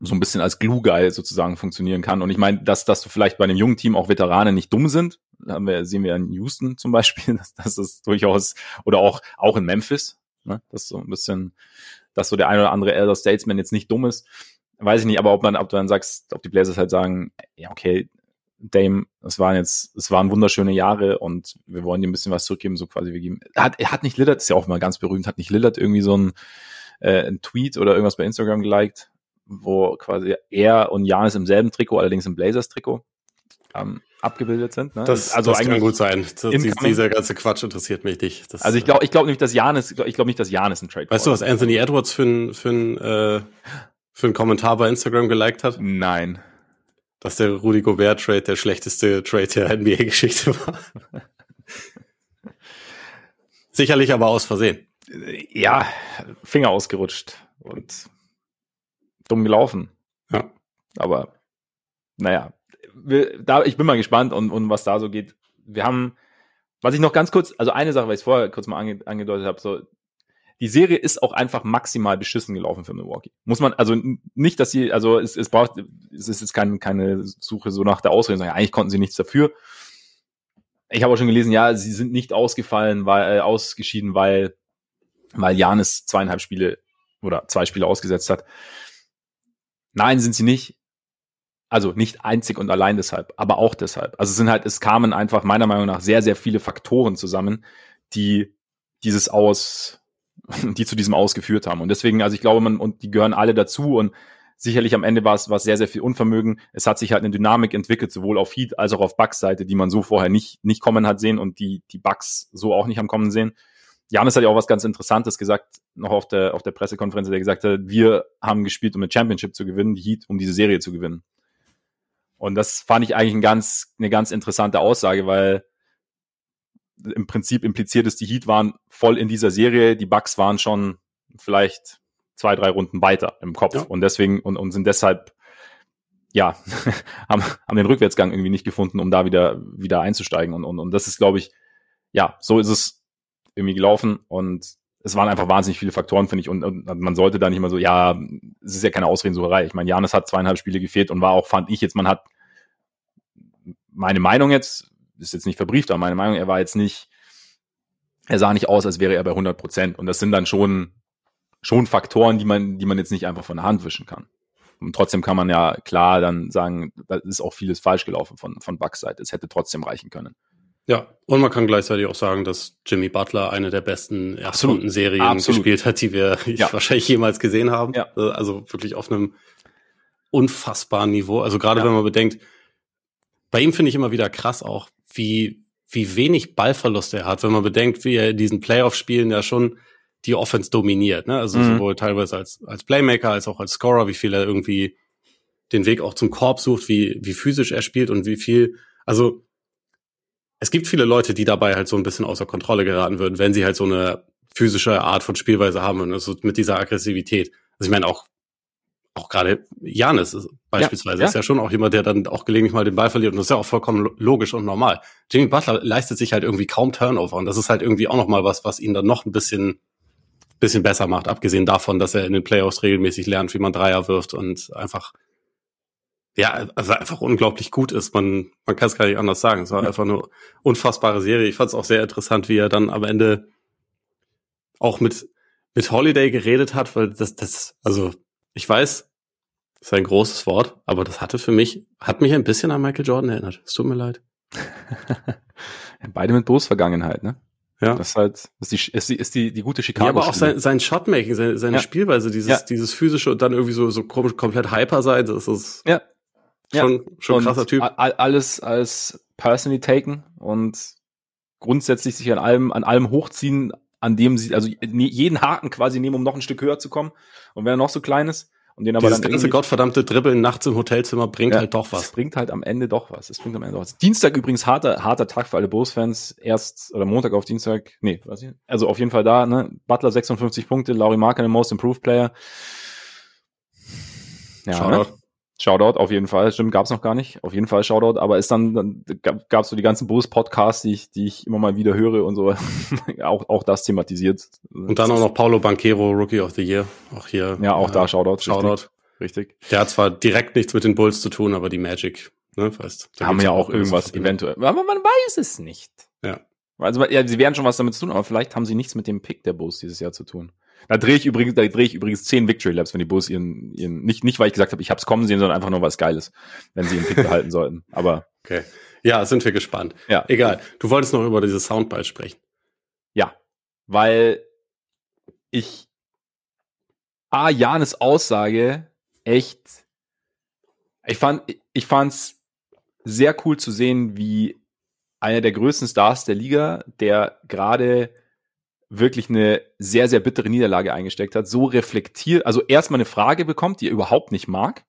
so ein bisschen als Glue-Guy sozusagen funktionieren kann. Und ich meine, dass, dass du vielleicht bei einem jungen Team auch Veteranen nicht dumm sind, haben wir, sehen wir in Houston zum Beispiel, dass das ist durchaus, oder auch, auch in Memphis, ne, das so ein bisschen, dass so der ein oder andere Elder Statesman jetzt nicht dumm ist. Weiß ich nicht, aber ob man, ob du dann sagst, ob die Blazers halt sagen, ja, okay, Dame, es waren jetzt, es waren wunderschöne Jahre und wir wollen dir ein bisschen was zurückgeben, so quasi wir geben. Hat, hat nicht Lillard, ist ja auch mal ganz berühmt, hat nicht Lillard irgendwie so ein, äh, ein Tweet oder irgendwas bei Instagram geliked, wo quasi er und Janis im selben Trikot, allerdings im Blazers-Trikot, ähm, abgebildet sind. Ne? Das, also das kann gut sein. Das, dieser ganze Quatsch interessiert mich nicht. Das, also ich glaube, ich glaube nicht, dass Janis, ich glaube nicht, dass Janis ein Trade. Weißt du, was Anthony Edwards für ein für ein äh, für ein Kommentar bei Instagram geliked hat? Nein. Dass der Rudy Gobert Trade der schlechteste Trade der NBA-Geschichte war. Sicherlich aber aus Versehen. Ja, Finger ausgerutscht Und dumm gelaufen. Ja. Aber naja, wir, da, ich bin mal gespannt und, und was da so geht. Wir haben, was ich noch ganz kurz, also eine Sache, weil ich vorher kurz mal ange, angedeutet habe, so die Serie ist auch einfach maximal beschissen gelaufen für Milwaukee. Muss man, also nicht, dass sie, also es, es braucht, es ist jetzt kein, keine Suche so nach der Ausrede, sondern eigentlich konnten sie nichts dafür. Ich habe auch schon gelesen, ja, sie sind nicht ausgefallen, weil, äh, ausgeschieden, weil, weil Janis zweieinhalb Spiele oder zwei Spiele ausgesetzt hat. Nein, sind sie nicht. Also nicht einzig und allein deshalb, aber auch deshalb. Also es sind halt, es kamen einfach meiner Meinung nach sehr, sehr viele Faktoren zusammen, die dieses Aus, die zu diesem ausgeführt haben. Und deswegen, also ich glaube, man, und die gehören alle dazu und sicherlich am Ende war es, war es sehr, sehr viel Unvermögen. Es hat sich halt eine Dynamik entwickelt, sowohl auf Heat als auch auf Bucks Seite, die man so vorher nicht, nicht kommen hat sehen und die, die Bucks so auch nicht haben kommen sehen. Janis hat ja auch was ganz Interessantes gesagt, noch auf der, auf der Pressekonferenz, der gesagt hat, wir haben gespielt, um eine Championship zu gewinnen, die Heat, um diese Serie zu gewinnen. Und das fand ich eigentlich ein ganz, eine ganz interessante Aussage, weil im Prinzip impliziert ist, die Heat waren voll in dieser Serie, die Bucks waren schon vielleicht zwei, drei Runden weiter im Kopf ja. und deswegen und, und sind deshalb ja, haben, haben den Rückwärtsgang irgendwie nicht gefunden, um da wieder, wieder einzusteigen. Und, und, und das ist, glaube ich, ja, so ist es irgendwie gelaufen und es waren einfach wahnsinnig viele Faktoren, finde ich. Und, und man sollte da nicht mal so, ja, es ist ja keine Ausredensucherei. Ich meine, Janis hat zweieinhalb Spiele gefehlt und war auch, fand ich jetzt, man hat meine Meinung jetzt, ist jetzt nicht verbrieft, aber meine Meinung, er war jetzt nicht, er sah nicht aus, als wäre er bei 100 Prozent. Und das sind dann schon, schon Faktoren, die man, die man jetzt nicht einfach von der Hand wischen kann. Und trotzdem kann man ja klar dann sagen, da ist auch vieles falsch gelaufen von, von Bucks Seite. Es hätte trotzdem reichen können. Ja, und man kann gleichzeitig auch sagen, dass Jimmy Butler eine der besten Erstrunden-Serien gespielt hat, die wir ja. wahrscheinlich jemals gesehen haben. Ja. Also wirklich auf einem unfassbaren Niveau. Also gerade ja. wenn man bedenkt, bei ihm finde ich immer wieder krass auch, wie, wie wenig Ballverlust er hat, wenn man bedenkt, wie er in diesen Playoff-Spielen ja schon die Offense dominiert. Ne? Also mhm. sowohl teilweise als, als Playmaker als auch als Scorer, wie viel er irgendwie den Weg auch zum Korb sucht, wie, wie physisch er spielt und wie viel, also es gibt viele Leute, die dabei halt so ein bisschen außer Kontrolle geraten würden, wenn sie halt so eine physische Art von Spielweise haben und also mit dieser Aggressivität. Also ich meine auch auch gerade Janis beispielsweise ja, ja. ist ja schon auch jemand, der dann auch gelegentlich mal den Ball verliert und das ist ja auch vollkommen logisch und normal. Jimmy Butler leistet sich halt irgendwie kaum Turnover und das ist halt irgendwie auch noch mal was, was ihn dann noch ein bisschen bisschen besser macht, abgesehen davon, dass er in den Playoffs regelmäßig lernt, wie man Dreier wirft und einfach ja, also einfach unglaublich gut ist. Man, man kann es gar nicht anders sagen. Es war einfach eine unfassbare Serie. Ich fand es auch sehr interessant, wie er dann am Ende auch mit, mit Holiday geredet hat, weil das, das, also ich weiß, das ist ein großes Wort, aber das hatte für mich, hat mich ein bisschen an Michael Jordan erinnert. Es tut mir leid. Beide mit Berufsvergangenheit, ne? Ja. Das ist halt, ist die, ist die, ist die, die gute Chicago. Ja, aber auch sein, sein Shotmaking, seine, seine ja. Spielweise, dieses, ja. dieses physische und dann irgendwie so, so komisch, komplett hyper sein, das ist ja. Schon, ja. schon krasser Typ. Alles als personally taken und grundsätzlich sich an allem, an allem hochziehen, an dem sie, also jeden Haken quasi nehmen, um noch ein Stück höher zu kommen. Und wenn er noch so klein ist, und den aber Dieses dann ganze gottverdammte Dribbeln nachts im Hotelzimmer bringt ja, halt doch was. Es bringt halt am Ende doch was. Es bringt am Ende doch was. Dienstag übrigens harter, harter Tag für alle Bulls-Fans. Erst, oder Montag auf Dienstag, nee, weiß ich, also auf jeden Fall da, ne? Butler 56 Punkte, Laurie Marker, Most Improved Player. Ja, Shoutout. Ne? Shoutout auf jeden Fall. Stimmt, gab's noch gar nicht. Auf jeden Fall Shoutout. Aber ist dann, dann gab's so die ganzen Bulls-Podcasts, die ich, die ich immer mal wieder höre und so. auch, auch das thematisiert. Und dann auch noch Paulo Banquero, Rookie of the Year. Auch hier. Ja, auch äh, da Shoutout. Shoutout. Richtig. richtig. Der hat zwar direkt nichts mit den Bulls zu tun, aber die Magic, ne, weißt. Haben ja auch irgendwas eventuell. Aber man weiß es nicht. Ja. Also, ja, sie werden schon was damit zu tun, aber vielleicht haben sie nichts mit dem Pick der Bulls dieses Jahr zu tun. Da drehe ich übrigens, da drehe ich übrigens zehn Victory Laps, wenn die Bulls ihren, ihren nicht, nicht weil ich gesagt habe, ich hab's kommen sehen, sondern einfach nur was Geiles, wenn sie ihren Pick behalten sollten. Aber okay, ja, sind wir gespannt. Ja, egal. Du wolltest noch über diese Soundbite sprechen. Ja, weil ich A Janes Aussage echt, ich fand, ich fand's sehr cool zu sehen, wie einer der größten Stars der Liga, der gerade wirklich eine sehr, sehr bittere Niederlage eingesteckt hat, so reflektiert, also erstmal eine Frage bekommt, die er überhaupt nicht mag.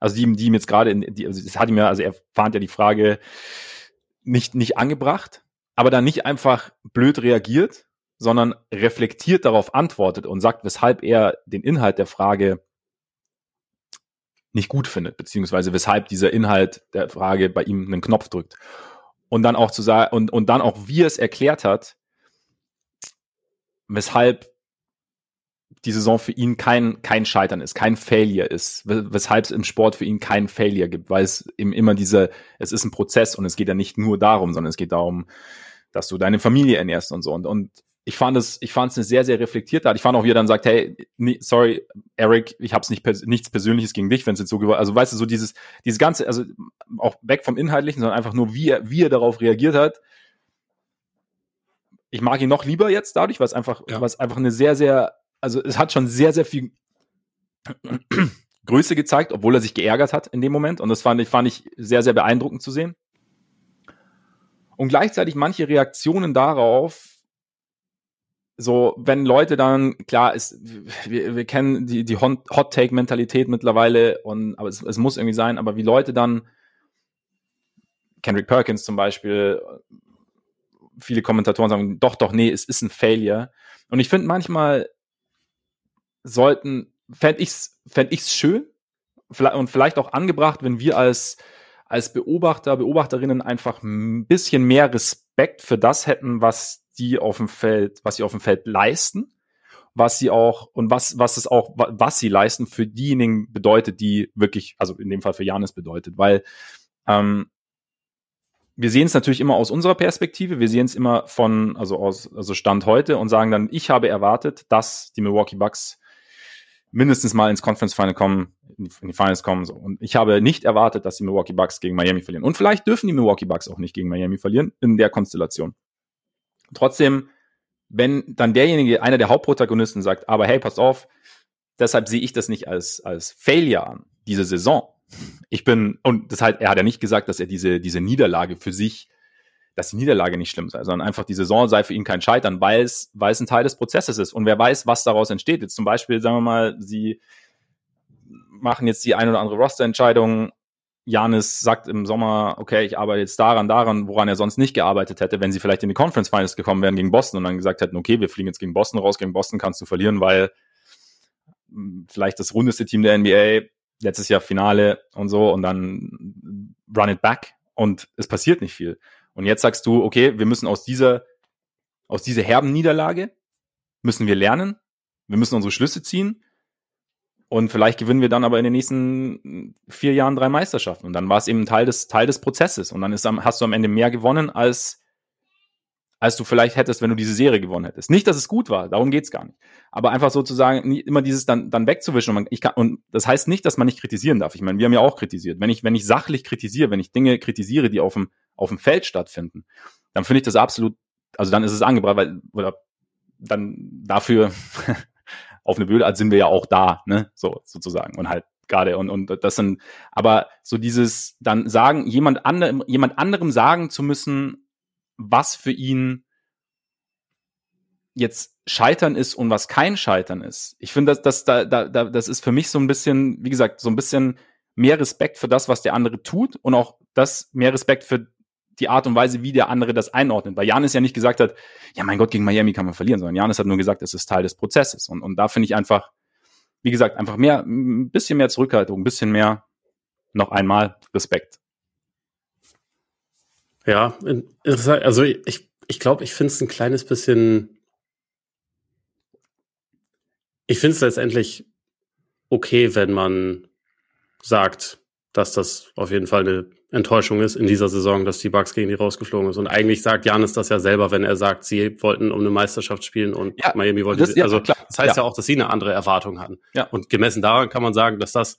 Also die, die ihm jetzt gerade, die, also es hat ihm ja, also er fand ja die Frage nicht, nicht angebracht, aber dann nicht einfach blöd reagiert, sondern reflektiert darauf antwortet und sagt, weshalb er den Inhalt der Frage nicht gut findet, beziehungsweise weshalb dieser Inhalt der Frage bei ihm einen Knopf drückt. Und dann auch zu sagen, und, und dann auch, wie er es erklärt hat, weshalb die Saison für ihn kein, kein Scheitern ist, kein Failure ist, weshalb es im Sport für ihn kein Failure gibt, weil es eben immer diese, es ist ein Prozess und es geht ja nicht nur darum, sondern es geht darum, dass du deine Familie ernährst und so. Und, und ich fand es, ich fand es eine sehr, sehr reflektierte Art. Ich fand auch, wie er dann sagt, hey, nee, sorry, Eric, ich habe nicht nichts Persönliches gegen dich, wenn es jetzt so geworden Also weißt du, so dieses, dieses ganze, also auch weg vom Inhaltlichen, sondern einfach nur, wie er, wie er darauf reagiert hat. Ich mag ihn noch lieber jetzt dadurch, weil es einfach, ja. was einfach eine sehr, sehr also es hat schon sehr, sehr viel Größe gezeigt, obwohl er sich geärgert hat in dem Moment. Und das fand ich, fand ich sehr, sehr beeindruckend zu sehen. Und gleichzeitig manche Reaktionen darauf, so, wenn Leute dann, klar, ist, wir, wir kennen die, die Hot-Take-Mentalität mittlerweile und, aber es, es muss irgendwie sein, aber wie Leute dann, Kendrick Perkins zum Beispiel, viele Kommentatoren sagen, doch, doch, nee, es ist ein Failure. Und ich finde manchmal sollten, fände ich's, fänd ich's schön und vielleicht auch angebracht, wenn wir als, als Beobachter, Beobachterinnen einfach ein bisschen mehr Respekt für das hätten, was die auf dem Feld, was sie auf dem Feld leisten, was sie auch und was, was es auch, was sie leisten für diejenigen bedeutet, die wirklich, also in dem Fall für Janis bedeutet, weil ähm, wir sehen es natürlich immer aus unserer Perspektive, wir sehen es immer von, also aus, also Stand heute und sagen dann, ich habe erwartet, dass die Milwaukee Bucks mindestens mal ins Conference Final kommen, in die, in die Finals kommen. So. Und ich habe nicht erwartet, dass die Milwaukee Bucks gegen Miami verlieren. Und vielleicht dürfen die Milwaukee Bucks auch nicht gegen Miami verlieren in der Konstellation. Trotzdem, wenn dann derjenige, einer der Hauptprotagonisten sagt, aber hey, passt auf, deshalb sehe ich das nicht als, als Failure an, diese Saison. Ich bin, und das halt, er hat ja nicht gesagt, dass er diese, diese Niederlage für sich dass die Niederlage nicht schlimm sei, sondern einfach die Saison sei für ihn kein Scheitern, weil es, weil es ein Teil des Prozesses ist. Und wer weiß, was daraus entsteht. Jetzt zum Beispiel, sagen wir mal, sie machen jetzt die ein oder andere Roster-Entscheidung. Janis sagt im Sommer, okay, ich arbeite jetzt daran, daran, woran er sonst nicht gearbeitet hätte, wenn sie vielleicht in die Conference Finals gekommen wären gegen Boston und dann gesagt hätten, okay, wir fliegen jetzt gegen Boston raus, gegen Boston kannst du verlieren, weil hm, vielleicht das rundeste Team der NBA, letztes Jahr Finale und so und dann run it back und es passiert nicht viel. Und jetzt sagst du, okay, wir müssen aus dieser, aus dieser herben Niederlage müssen wir lernen. Wir müssen unsere Schlüsse ziehen. Und vielleicht gewinnen wir dann aber in den nächsten vier Jahren drei Meisterschaften. Und dann war es eben Teil des, Teil des Prozesses. Und dann ist, hast du am Ende mehr gewonnen, als, als du vielleicht hättest, wenn du diese Serie gewonnen hättest. Nicht, dass es gut war, darum geht's gar nicht. Aber einfach sozusagen immer dieses dann, dann wegzuwischen. Und, man, ich kann, und das heißt nicht, dass man nicht kritisieren darf. Ich meine, wir haben ja auch kritisiert. Wenn ich, wenn ich sachlich kritisiere, wenn ich Dinge kritisiere, die auf dem, auf dem Feld stattfinden, dann finde ich das absolut, also dann ist es angebracht, weil, oder dann dafür auf eine blöde Art sind wir ja auch da, ne, so sozusagen und halt gerade und und das sind, aber so dieses dann sagen jemand anderem jemand anderem sagen zu müssen, was für ihn jetzt Scheitern ist und was kein Scheitern ist. Ich finde, dass das da, da, da das ist für mich so ein bisschen, wie gesagt, so ein bisschen mehr Respekt für das, was der andere tut und auch das mehr Respekt für die Art und Weise, wie der andere das einordnet. Weil Janis ja nicht gesagt hat, ja mein Gott, gegen Miami kann man verlieren, sondern Janis hat nur gesagt, es ist Teil des Prozesses. Und, und da finde ich einfach, wie gesagt, einfach mehr, ein bisschen mehr Zurückhaltung, ein bisschen mehr, noch einmal Respekt. Ja. Also ich, ich glaube, ich finde es ein kleines bisschen, ich finde es letztendlich okay, wenn man sagt, dass das auf jeden Fall eine Enttäuschung ist in dieser Saison, dass die Bucks gegen die rausgeflogen ist. Und eigentlich sagt Janis das ja selber, wenn er sagt, sie wollten um eine Meisterschaft spielen und ja, Miami wollte. Das, ja, also klar, das heißt ja. ja. auch, dass sie eine andere Erwartung hatten. Ja. Und gemessen daran kann man sagen, dass das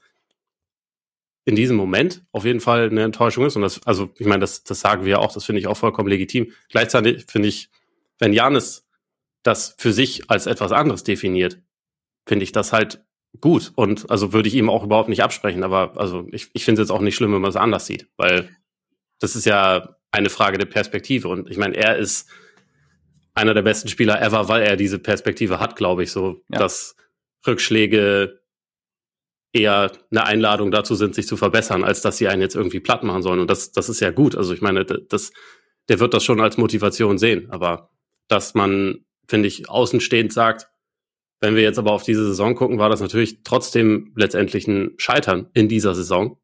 in diesem Moment auf jeden Fall eine Enttäuschung ist. Und das, also ich meine, das, das sagen wir ja auch, das finde ich auch vollkommen legitim. Gleichzeitig finde ich, wenn Janis das für sich als etwas anderes definiert, finde ich das halt gut. Und also würde ich ihm auch überhaupt nicht absprechen. Aber also ich, ich finde es jetzt auch nicht schlimm, wenn man es anders sieht, weil das ist ja eine Frage der Perspektive. Und ich meine, er ist einer der besten Spieler ever, weil er diese Perspektive hat, glaube ich, so, ja. dass Rückschläge eher eine Einladung dazu sind, sich zu verbessern, als dass sie einen jetzt irgendwie platt machen sollen. Und das, das ist ja gut. Also ich meine, das, der wird das schon als Motivation sehen. Aber dass man finde ich, außenstehend sagt, wenn wir jetzt aber auf diese Saison gucken, war das natürlich trotzdem letztendlich ein Scheitern in dieser Saison.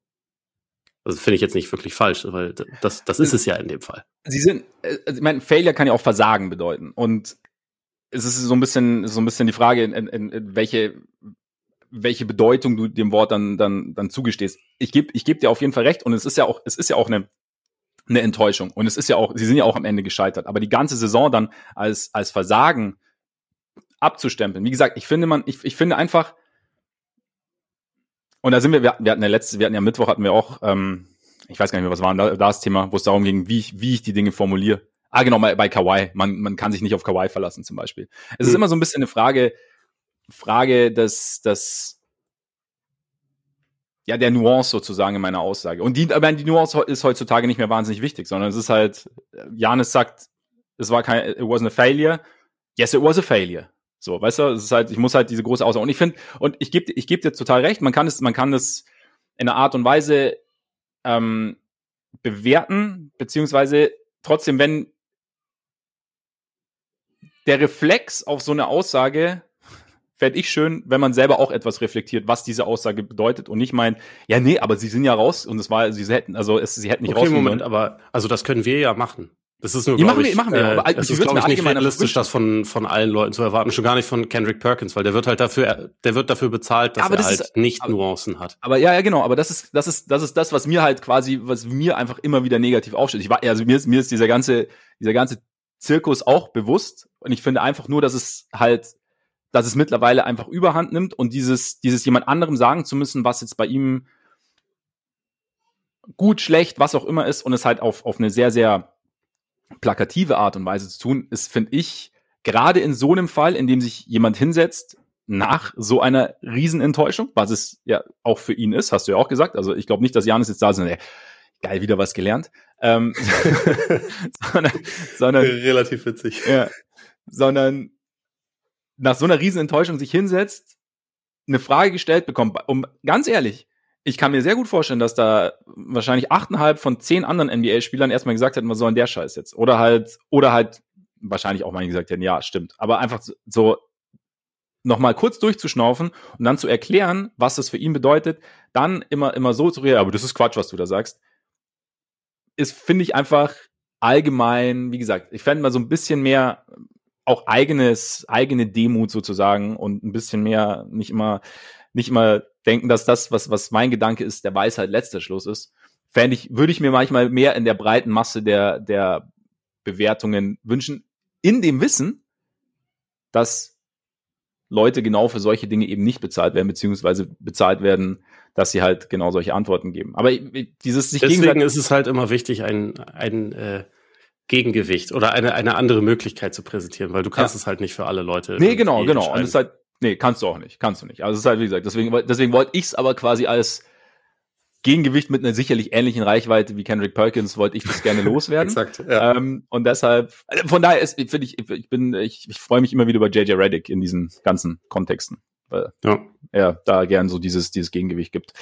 Also finde ich jetzt nicht wirklich falsch, weil das, das ist es ja in dem Fall. Sie sind, äh, ich meine, Failure kann ja auch Versagen bedeuten. Und es ist so ein bisschen, so ein bisschen die Frage, in, in, in welche, welche Bedeutung du dem Wort dann, dann, dann zugestehst. Ich gebe ich geb dir auf jeden Fall recht und es ist ja auch, es ist ja auch eine, eine Enttäuschung und es ist ja auch, sie sind ja auch am Ende gescheitert. Aber die ganze Saison dann als, als Versagen abzustempeln. Wie gesagt, ich finde man, ich, ich finde einfach, und da sind wir, wir hatten, ja letzte, wir hatten ja Mittwoch hatten wir auch, ähm, ich weiß gar nicht mehr, was war da, das Thema, wo es darum ging, wie ich, wie ich die Dinge formuliere. Ah, genau, bei, bei Kawhi. Man, man kann sich nicht auf Kawhi verlassen, zum Beispiel. Es mhm. ist immer so ein bisschen eine Frage, Frage des, des, ja, der Nuance sozusagen in meiner Aussage. Und die, aber die Nuance ist heutzutage nicht mehr wahnsinnig wichtig, sondern es ist halt, Janis sagt, es war kein, it wasn't a failure. Yes, it was a failure. So, weißt du, es ist halt, ich muss halt diese große Aussage. Und ich finde, und ich gebe ich geb dir total recht, man kann es, man kann es in einer Art und Weise ähm, bewerten, beziehungsweise trotzdem, wenn der Reflex auf so eine Aussage fände ich schön, wenn man selber auch etwas reflektiert, was diese Aussage bedeutet und nicht meint, ja, nee, aber sie sind ja raus und es war, sie hätten, also es, sie hätten nicht okay, raus. Moment, aber also das können wir ja machen. Das ist nur, ja, machen wir, ich, machen wir, äh, aber es ist, glaube ich, nicht realistisch, das von, von allen Leuten zu erwarten. Schon gar nicht von Kendrick Perkins, weil der wird halt dafür, der wird dafür bezahlt, dass aber er das halt ist, nicht aber, Nuancen hat. Aber ja, ja, genau. Aber das ist, das ist, das ist das, was mir halt quasi, was mir einfach immer wieder negativ aufsteht. Ich war, also mir ist, mir ist dieser ganze, dieser ganze Zirkus auch bewusst. Und ich finde einfach nur, dass es halt, dass es mittlerweile einfach Überhand nimmt und dieses, dieses jemand anderem sagen zu müssen, was jetzt bei ihm gut, schlecht, was auch immer ist und es halt auf, auf eine sehr, sehr plakative Art und Weise zu tun, ist, finde ich, gerade in so einem Fall, in dem sich jemand hinsetzt, nach so einer Riesenenttäuschung, was es ja auch für ihn ist, hast du ja auch gesagt. Also ich glaube nicht, dass Janis jetzt da ist und ey, geil, wieder was gelernt. Ähm, sondern, sondern relativ witzig. Ja, sondern nach so einer Riesenenttäuschung sich hinsetzt, eine Frage gestellt bekommt, um ganz ehrlich, ich kann mir sehr gut vorstellen, dass da wahrscheinlich achteinhalb von zehn anderen NBA-Spielern erstmal gesagt hätten, was soll denn der Scheiß jetzt? Oder halt, oder halt wahrscheinlich auch mal gesagt hätten, ja, stimmt. Aber einfach so nochmal kurz durchzuschnaufen und dann zu erklären, was das für ihn bedeutet, dann immer, immer so zu reagieren, aber das ist Quatsch, was du da sagst, ist, finde ich einfach allgemein, wie gesagt, ich fände mal so ein bisschen mehr auch eigenes, eigene Demut sozusagen und ein bisschen mehr, nicht immer, nicht immer denken, dass das, was, was mein Gedanke ist, der Weisheit letzter Schluss ist, fände ich, würde ich mir manchmal mehr in der breiten Masse der, der Bewertungen wünschen, in dem Wissen, dass Leute genau für solche Dinge eben nicht bezahlt werden, beziehungsweise bezahlt werden, dass sie halt genau solche Antworten geben. Aber dieses sich Deswegen ist es halt immer wichtig, ein, ein äh, Gegengewicht oder eine, eine andere Möglichkeit zu präsentieren, weil du kannst ja. es halt nicht für alle Leute. Nee, genau, genau. Und es ist halt, Nee, kannst du auch nicht. Kannst du nicht. Also es ist halt, wie gesagt, deswegen, deswegen wollte ich es aber quasi als Gegengewicht mit einer sicherlich ähnlichen Reichweite wie Kendrick Perkins wollte ich das gerne loswerden. Exakt. Ja. Ähm, und deshalb, von daher ist, finde ich, ich bin, ich, ich freue mich immer wieder über JJ Reddick in diesen ganzen Kontexten, weil ja. er da gern so dieses, dieses Gegengewicht gibt.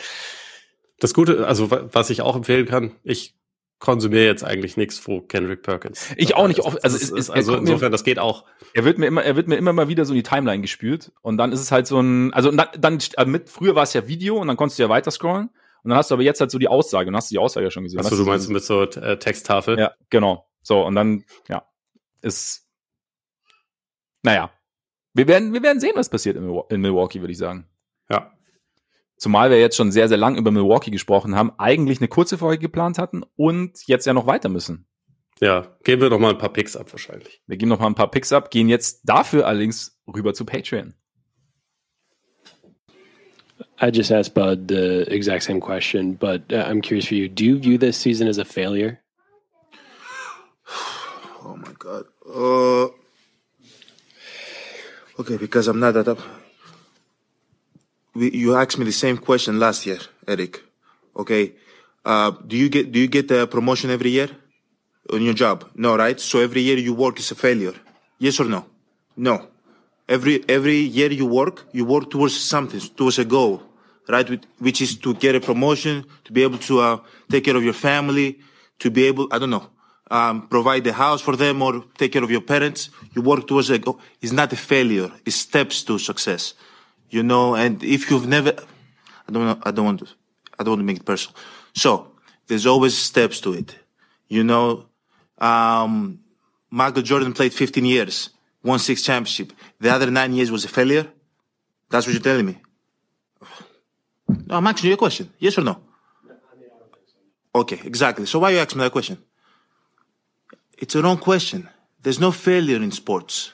Das Gute, also was ich auch empfehlen kann, ich konsumiere jetzt eigentlich nichts vor Kendrick Perkins. Ich auch nicht oft. Also, es, ist, also insofern, das geht auch. Er wird mir immer, er wird mir immer mal wieder so in die Timeline gespült und dann ist es halt so ein, also dann, dann äh, mit, früher war es ja Video und dann konntest du ja weiter scrollen und dann hast du aber jetzt halt so die Aussage und hast du die Aussage ja schon gesehen. Achso, du meinst mit so äh, Texttafel? Ja, genau. So und dann, ja, ist, naja, wir werden, wir werden sehen, was passiert in, in Milwaukee, würde ich sagen. Zumal wir jetzt schon sehr, sehr lang über Milwaukee gesprochen haben, eigentlich eine kurze Folge geplant hatten und jetzt ja noch weiter müssen. Ja, geben wir noch mal ein paar Picks ab wahrscheinlich. Wir geben noch mal ein paar Picks ab, gehen jetzt dafür allerdings rüber zu Patreon. I just asked Bud the exact same question, but uh, I'm curious for you. Do you view this season as a failure? Oh my God. Uh, okay, because I'm not that up. You asked me the same question last year, Eric. Okay. Uh, do you get do you get a promotion every year on your job? No, right? So every year you work is a failure. Yes or no? No. Every every year you work, you work towards something, towards a goal, right? Which is to get a promotion, to be able to uh, take care of your family, to be able, I don't know, um, provide the house for them or take care of your parents. You work towards a goal. It's not a failure. It's steps to success. You know, and if you've never, I don't know, I don't want to, I don't want to make it personal. So there's always steps to it. You know, um, Michael Jordan played 15 years, won six championship. The other nine years was a failure. That's what you're telling me. No, I'm asking you a question. Yes or no? Okay, exactly. So why are you asking me that question? It's a wrong question. There's no failure in sports.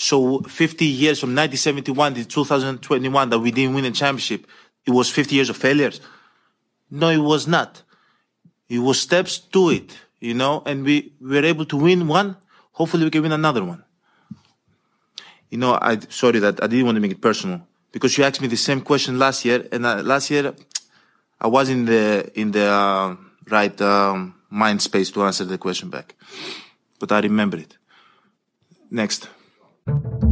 So 50 years from 1971 to 2021 that we didn't win a championship, it was 50 years of failures. No, it was not. It was steps to it, you know, and we were able to win one. Hopefully we can win another one. You know, I, sorry that I didn't want to make it personal because you asked me the same question last year and uh, last year I was in the, in the uh, right um, mind space to answer the question back, but I remember it. Next you